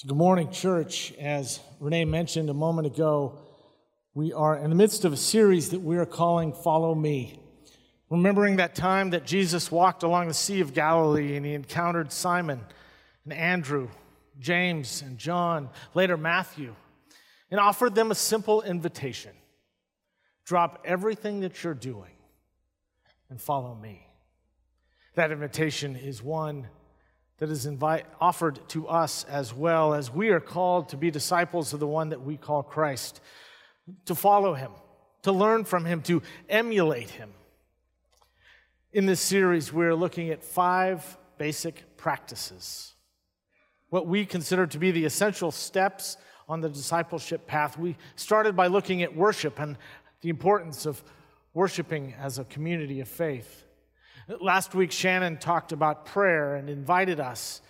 So, good morning, church. As Renee mentioned a moment ago, we are in the midst of a series that we are calling Follow Me. Remembering that time that Jesus walked along the Sea of Galilee and he encountered Simon and Andrew, James and John, later Matthew, and offered them a simple invitation drop everything that you're doing and follow me. That invitation is one that is invite, offered to us as well as we are called to be disciples of the one that we call Christ, to follow him, to learn from him, to emulate him. In this series, we're looking at five basic practices, what we consider to be the essential steps on the discipleship path. We started by looking at worship and the importance of worshiping as a community of faith. Last week, Shannon talked about prayer and invited us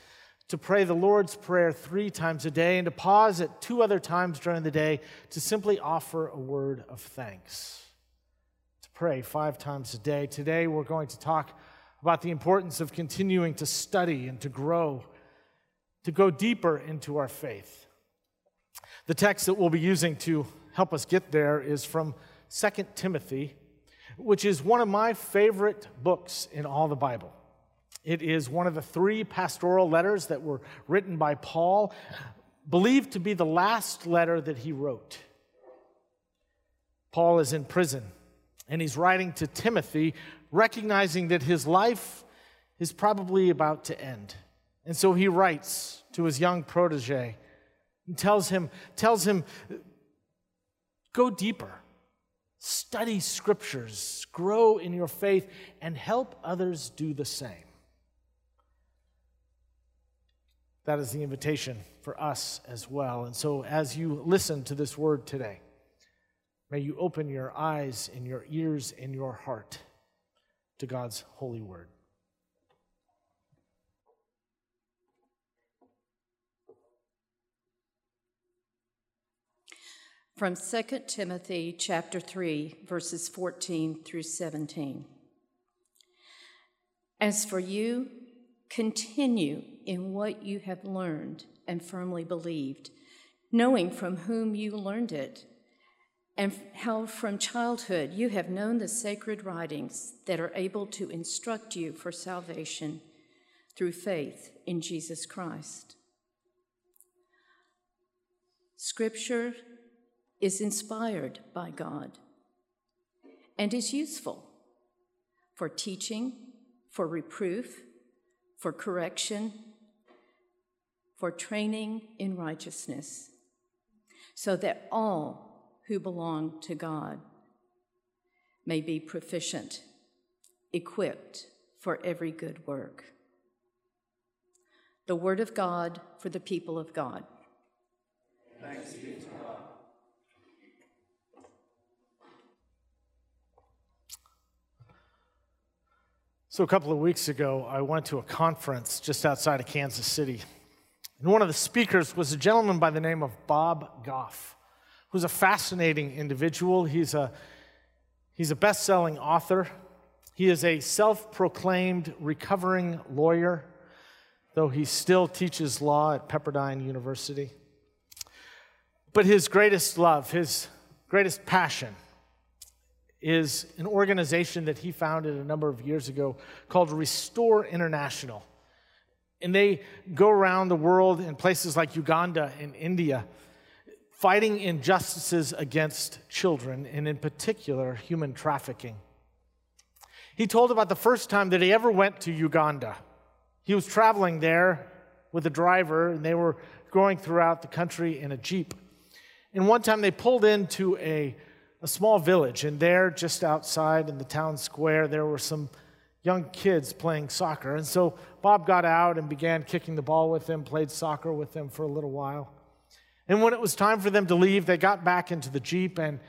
to pray the Lord's Prayer three times a day and to pause at two other times during the day to simply offer a word of thanks. To pray five times a day. Today, we're going to talk about the importance of continuing to study and to grow, to go deeper into our faith. The text that we'll be using to help us get there is from 2 Timothy which is one of my favorite books in all the Bible. It is one of the three pastoral letters that were written by Paul, believed to be the last letter that he wrote. Paul is in prison, and he's writing to Timothy, recognizing that his life is probably about to end. And so he writes to his young protege and tells him, tells him, go deeper. Study scriptures, grow in your faith, and help others do the same. That is the invitation for us as well. And so, as you listen to this word today, may you open your eyes and your ears and your heart to God's holy word. From 2 Timothy chapter 3 verses 14 through 17. As for you, continue in what you have learned and firmly believed, knowing from whom you learned it, and how from childhood you have known the sacred writings that are able to instruct you for salvation through faith in Jesus Christ. Scripture is inspired by God and is useful for teaching, for reproof, for correction, for training in righteousness, so that all who belong to God may be proficient, equipped for every good work. The Word of God for the people of God. Thanks be to God. So, a couple of weeks ago, I went to a conference just outside of Kansas City. And one of the speakers was a gentleman by the name of Bob Goff, who's a fascinating individual. He's a, he's a best selling author, he is a self proclaimed recovering lawyer, though he still teaches law at Pepperdine University. But his greatest love, his greatest passion, is an organization that he founded a number of years ago called Restore International. And they go around the world in places like Uganda and India, fighting injustices against children, and in particular, human trafficking. He told about the first time that he ever went to Uganda. He was traveling there with a driver, and they were going throughout the country in a Jeep. And one time they pulled into a a small village, and there, just outside in the town square, there were some young kids playing soccer. And so Bob got out and began kicking the ball with them, played soccer with them for a little while. And when it was time for them to leave, they got back into the Jeep, and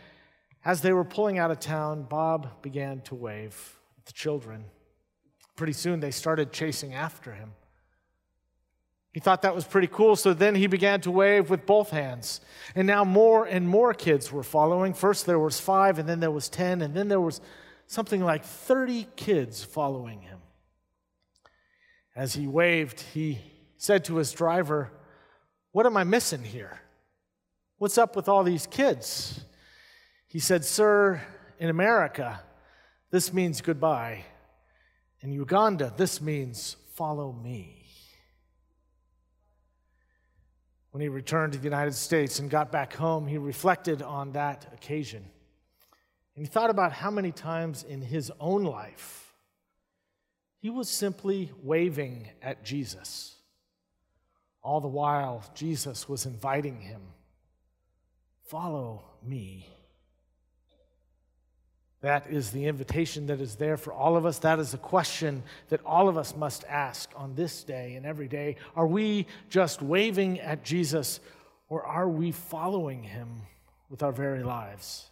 as they were pulling out of town, Bob began to wave at the children. Pretty soon, they started chasing after him. He thought that was pretty cool, so then he began to wave with both hands. And now more and more kids were following. First there was 5 and then there was 10 and then there was something like 30 kids following him. As he waved, he said to his driver, What am I missing here? What's up with all these kids? He said, Sir, in America, this means goodbye. In Uganda, this means follow me. When he returned to the United States and got back home, he reflected on that occasion. And he thought about how many times in his own life he was simply waving at Jesus. All the while, Jesus was inviting him, Follow me. That is the invitation that is there for all of us. That is the question that all of us must ask on this day and every day. Are we just waving at Jesus or are we following him with our very lives?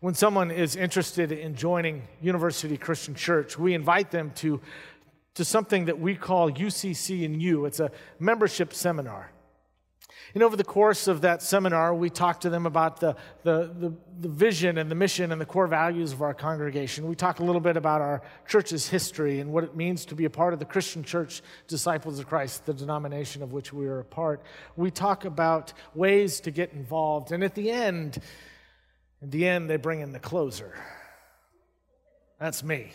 When someone is interested in joining University Christian Church, we invite them to, to something that we call UCC and U. It's a membership seminar. And over the course of that seminar, we talked to them about the, the, the, the, vision and the mission and the core values of our congregation. We talked a little bit about our church's history and what it means to be a part of the Christian Church Disciples of Christ, the denomination of which we are a part. We talk about ways to get involved. And at the end, at the end, they bring in the closer. That's me.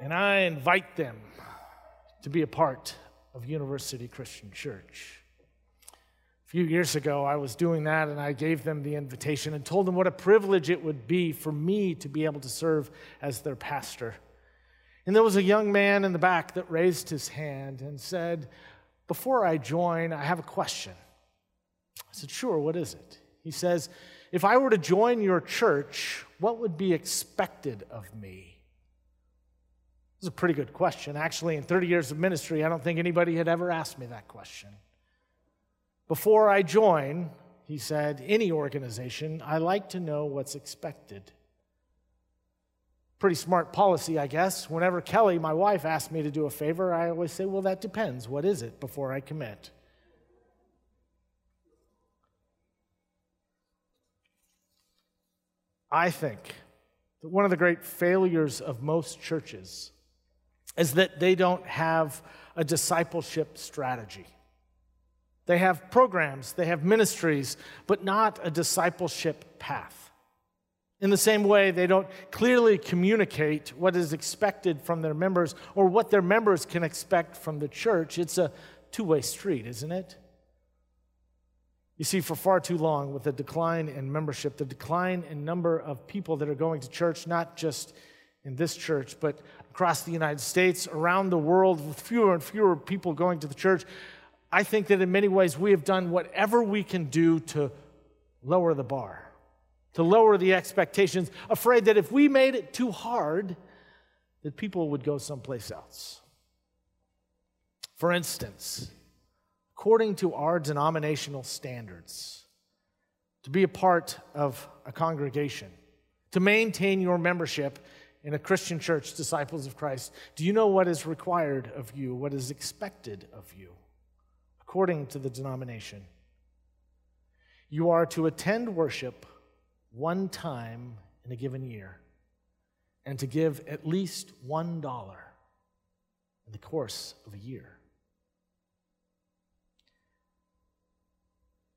And I invite them to be a part of University Christian Church. A few years ago, I was doing that and I gave them the invitation and told them what a privilege it would be for me to be able to serve as their pastor. And there was a young man in the back that raised his hand and said, Before I join, I have a question. I said, Sure, what is it? He says, If I were to join your church, what would be expected of me? Is a pretty good question. Actually, in 30 years of ministry, I don't think anybody had ever asked me that question. Before I join, he said, any organization, I like to know what's expected. Pretty smart policy, I guess. Whenever Kelly, my wife, asks me to do a favor, I always say, well, that depends. What is it before I commit? I think that one of the great failures of most churches is that they don't have a discipleship strategy. They have programs, they have ministries, but not a discipleship path. In the same way, they don't clearly communicate what is expected from their members or what their members can expect from the church. It's a two way street, isn't it? You see, for far too long, with the decline in membership, the decline in number of people that are going to church, not just in this church, but across the United States, around the world, with fewer and fewer people going to the church, I think that in many ways we have done whatever we can do to lower the bar, to lower the expectations, afraid that if we made it too hard, that people would go someplace else. For instance, according to our denominational standards, to be a part of a congregation, to maintain your membership in a Christian church, disciples of Christ, do you know what is required of you, what is expected of you, according to the denomination? You are to attend worship one time in a given year and to give at least one dollar in the course of a year.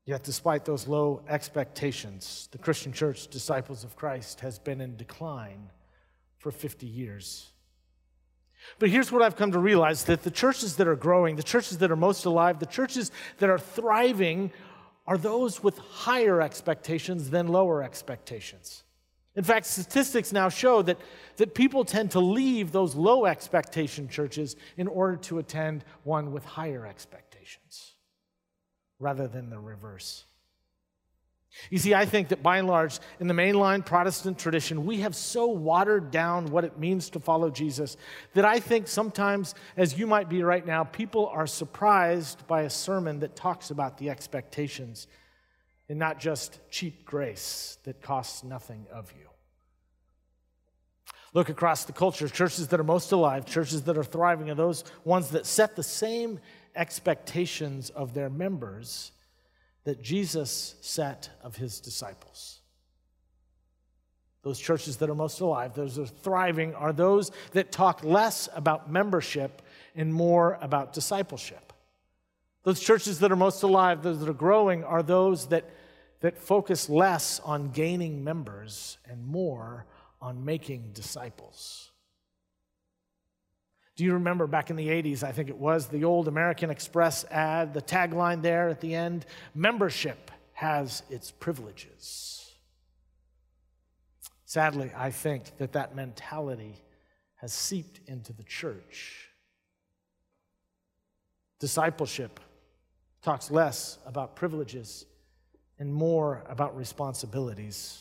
Yet, despite those low expectations, the Christian church, disciples of Christ, has been in decline for 50 years. But here's what I've come to realize that the churches that are growing, the churches that are most alive, the churches that are thriving are those with higher expectations than lower expectations. In fact, statistics now show that, that people tend to leave those low expectation churches in order to attend one with higher expectations rather than the reverse. You see, I think that by and large, in the mainline Protestant tradition, we have so watered down what it means to follow Jesus that I think sometimes, as you might be right now, people are surprised by a sermon that talks about the expectations and not just cheap grace that costs nothing of you. Look across the culture, churches that are most alive, churches that are thriving, are those ones that set the same expectations of their members that Jesus set of his disciples. Those churches that are most alive, those that are thriving, are those that talk less about membership and more about discipleship. Those churches that are most alive, those that are growing, are those that, that focus less on gaining members and more on making disciples. Do you remember back in the 80s, I think it was, the old American Express ad, the tagline there at the end membership has its privileges. Sadly, I think that that mentality has seeped into the church. Discipleship talks less about privileges and more about responsibilities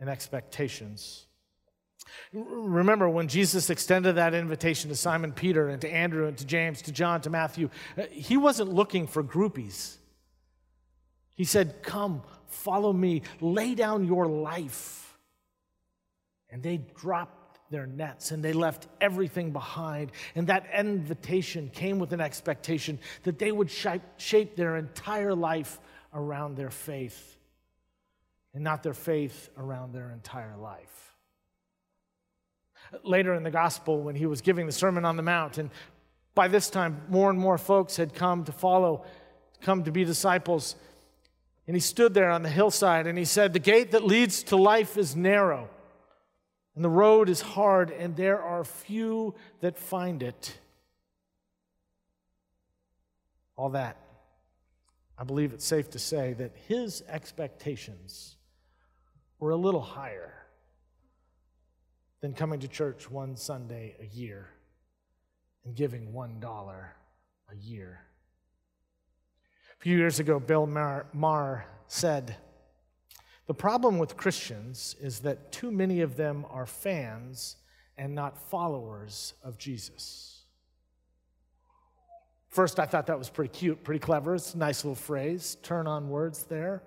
and expectations. Remember when Jesus extended that invitation to Simon Peter and to Andrew and to James, to John, to Matthew, uh, he wasn't looking for groupies. He said, Come, follow me, lay down your life. And they dropped their nets and they left everything behind. And that invitation came with an expectation that they would shape their entire life around their faith and not their faith around their entire life. Later in the gospel, when he was giving the Sermon on the Mount, and by this time, more and more folks had come to follow, come to be disciples. And he stood there on the hillside and he said, The gate that leads to life is narrow, and the road is hard, and there are few that find it. All that, I believe it's safe to say that his expectations were a little higher than coming to church one Sunday a year and giving $1 a year. A few years ago, Bill Maher said, The problem with Christians is that too many of them are fans and not followers of Jesus. First, I thought that was pretty cute, pretty clever. It's a nice little phrase, turn on words there.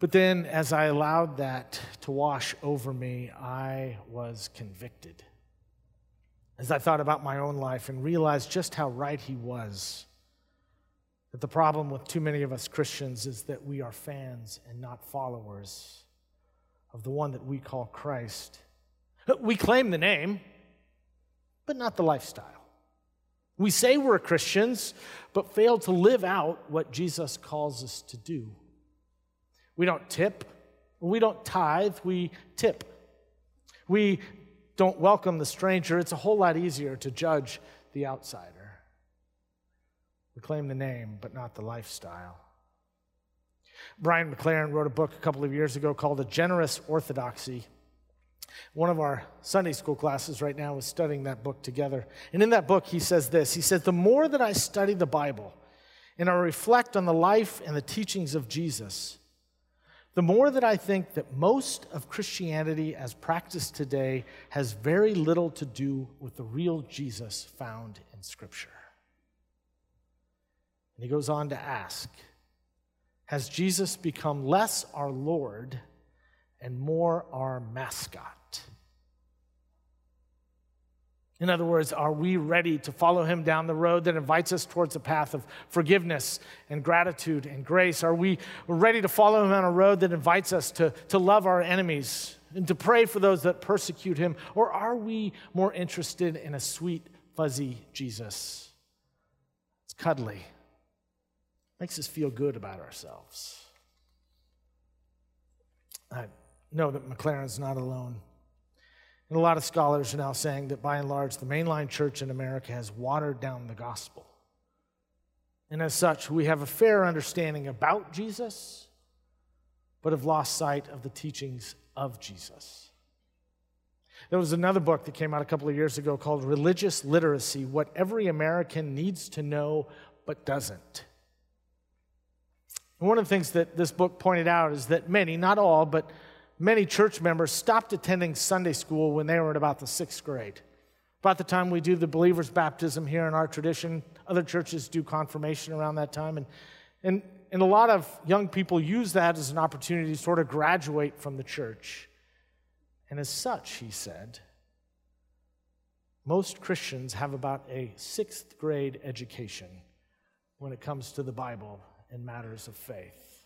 But then, as I allowed that to wash over me, I was convicted. As I thought about my own life and realized just how right he was, that the problem with too many of us Christians is that we are fans and not followers of the one that we call Christ. We claim the name, but not the lifestyle. We say we're Christians, but fail to live out what Jesus calls us to do. We don't tip. We don't tithe. We tip. We don't welcome the stranger. It's a whole lot easier to judge the outsider. We claim the name, but not the lifestyle. Brian McLaren wrote a book a couple of years ago called A Generous Orthodoxy. One of our Sunday school classes right now is studying that book together. And in that book, he says this He says, The more that I study the Bible and I reflect on the life and the teachings of Jesus, the more that I think that most of Christianity as practiced today has very little to do with the real Jesus found in Scripture. And he goes on to ask Has Jesus become less our Lord and more our mascot? In other words, are we ready to follow him down the road that invites us towards a path of forgiveness and gratitude and grace? Are we ready to follow him on a road that invites us to, to love our enemies and to pray for those that persecute him? Or are we more interested in a sweet, fuzzy Jesus? It's cuddly, makes us feel good about ourselves. I know that McLaren's not alone. And a lot of scholars are now saying that by and large, the mainline church in America has watered down the gospel. And as such, we have a fair understanding about Jesus, but have lost sight of the teachings of Jesus. There was another book that came out a couple of years ago called Religious Literacy What Every American Needs to Know But Doesn't. And one of the things that this book pointed out is that many, not all, but many church members stopped attending Sunday school when they were in about the sixth grade. About the time we do the believer's baptism here in our tradition, other churches do confirmation around that time. And, and, and a lot of young people use that as an opportunity to sort of graduate from the church. And as such, he said, most Christians have about a sixth grade education when it comes to the Bible and matters of faith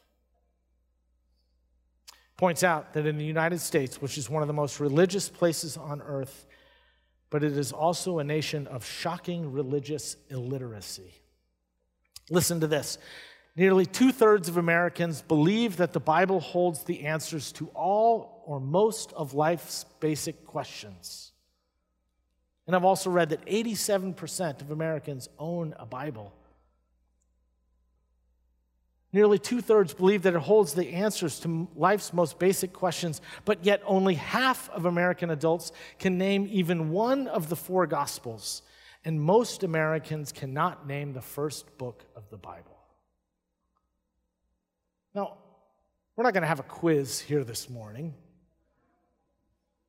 points out that in the United States, which is one of the most religious places on earth, but it is also a nation of shocking religious illiteracy. Listen to this. Nearly two thirds of Americans believe that the Bible holds the answers to all or most of life's basic questions. And I've also read that 87% of Americans own a Bible. Nearly two thirds believe that it holds the answers to life's most basic questions, but yet only half of American adults can name even one of the four Gospels, and most Americans cannot name the first book of the Bible. Now, we're not going to have a quiz here this morning.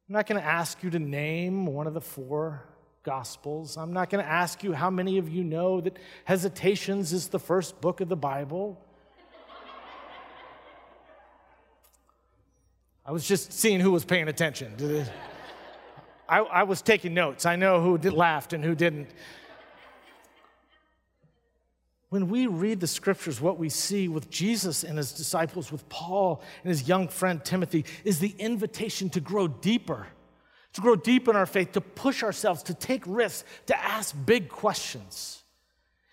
I'm not going to ask you to name one of the four Gospels. I'm not going to ask you how many of you know that Hesitations is the first book of the Bible. I was just seeing who was paying attention. I, I was taking notes. I know who did, laughed and who didn't. When we read the scriptures, what we see with Jesus and his disciples, with Paul and his young friend Timothy, is the invitation to grow deeper, to grow deep in our faith, to push ourselves, to take risks, to ask big questions.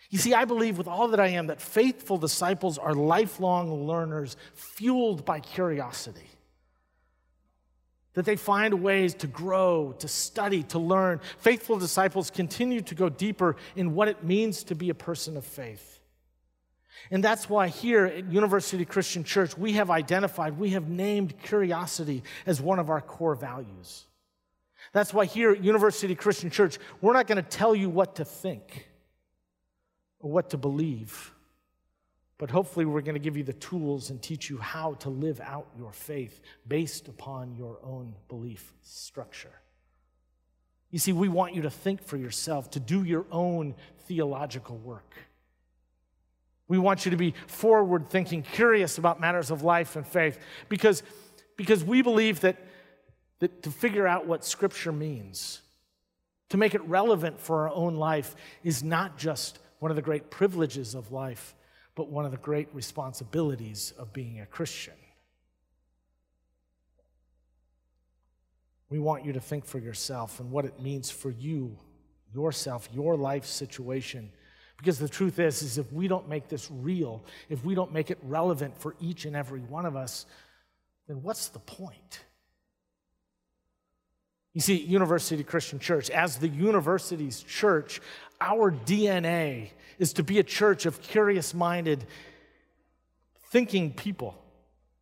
You see, I believe with all that I am that faithful disciples are lifelong learners fueled by curiosity that they find ways to grow, to study, to learn. Faithful disciples continue to go deeper in what it means to be a person of faith. And that's why here at University Christian Church, we have identified, we have named curiosity as one of our core values. That's why here at University Christian Church, we're not going to tell you what to think or what to believe. But hopefully, we're going to give you the tools and teach you how to live out your faith based upon your own belief structure. You see, we want you to think for yourself, to do your own theological work. We want you to be forward thinking, curious about matters of life and faith, because, because we believe that, that to figure out what Scripture means, to make it relevant for our own life, is not just one of the great privileges of life but one of the great responsibilities of being a Christian. We want you to think for yourself and what it means for you, yourself, your life situation. Because the truth is, is if we don't make this real, if we don't make it relevant for each and every one of us, then what's the point? You see, University Christian Church, as the university's church, our DNA is to be a church of curious minded, thinking people.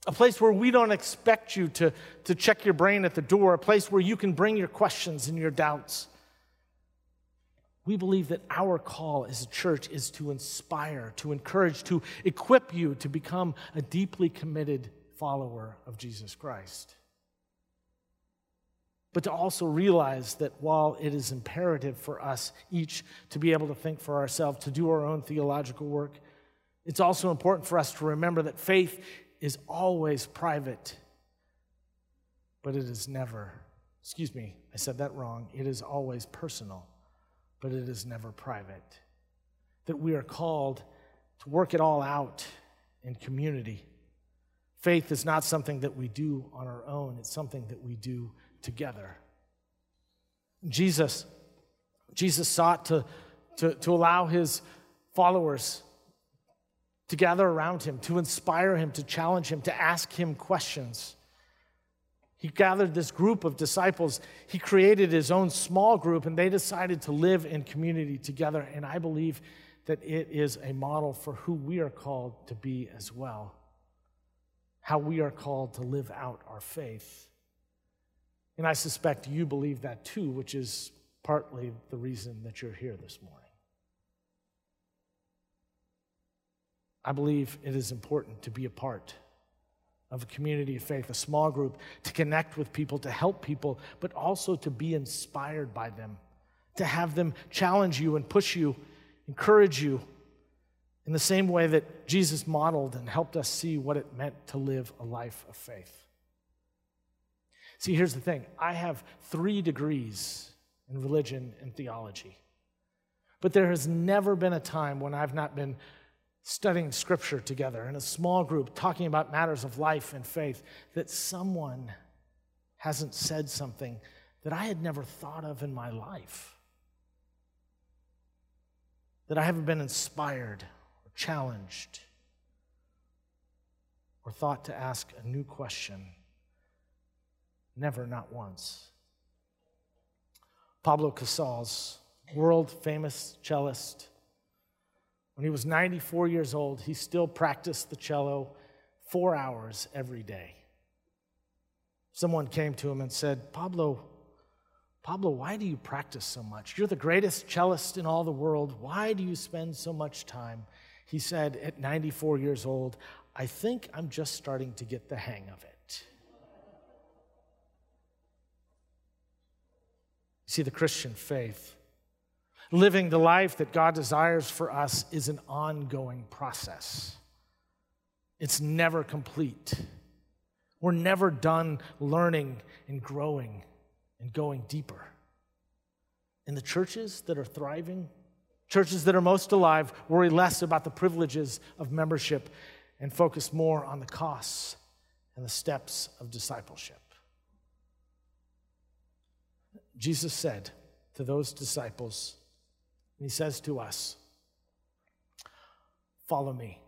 A place where we don't expect you to, to check your brain at the door, a place where you can bring your questions and your doubts. We believe that our call as a church is to inspire, to encourage, to equip you to become a deeply committed follower of Jesus Christ but to also realize that while it is imperative for us each to be able to think for ourselves, to do our own theological work, it's also important for us to remember that faith is always private, but it is never, excuse me, I said that wrong. It is always personal, but it is never private. That we are called to work it all out in community. Faith is not something that we do on our own, it's something that we do together. Jesus, Jesus sought to, to, to allow his followers to gather around him, to inspire him, to challenge him, to ask him questions. He gathered this group of disciples. He created his own small group, and they decided to live in community together. And I believe that it is a model for who we are called to be as well, how we are called to live out our faith. And I suspect you believe that too, which is partly the reason that you're here this morning. I believe it is important to be a part of a community of faith, a small group, to connect with people, to help people, but also to be inspired by them, to have them challenge you and push you, encourage you in the same way that Jesus modeled and helped us see what it meant to live a life of faith. See, here's the thing I have three degrees in religion and theology. But there has never been a time when I've not been studying scripture together in a small group, talking about matters of life and faith, that someone hasn't said something that I had never thought of in my life. That I haven't been inspired or challenged or thought to ask a new question. Never, not once. Pablo Casals, world famous cellist, when he was 94 years old, he still practiced the cello four hours every day. Someone came to him and said, Pablo, Pablo, why do you practice so much? You're the greatest cellist in all the world. Why do you spend so much time? He said, at 94 years old, I think I'm just starting to get the hang of it. See, the Christian faith Living the life that God desires for us is an ongoing process, it's never complete. We're never done learning and growing and going deeper. In the churches that are thriving, churches that are most alive, worry less about the privileges of membership and focus more on the costs and the steps of discipleship. Jesus said to those disciples, and he says to us, Follow me.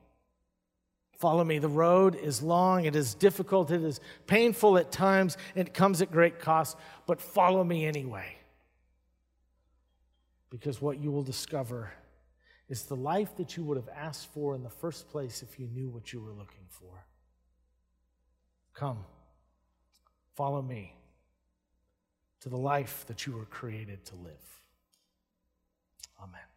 Follow me. The road is long, it is difficult, it is painful at times, it comes at great cost, but follow me anyway. Because what you will discover is the life that you would have asked for in the first place if you knew what you were looking for. Come, follow me to the life that you were created to live. Amen.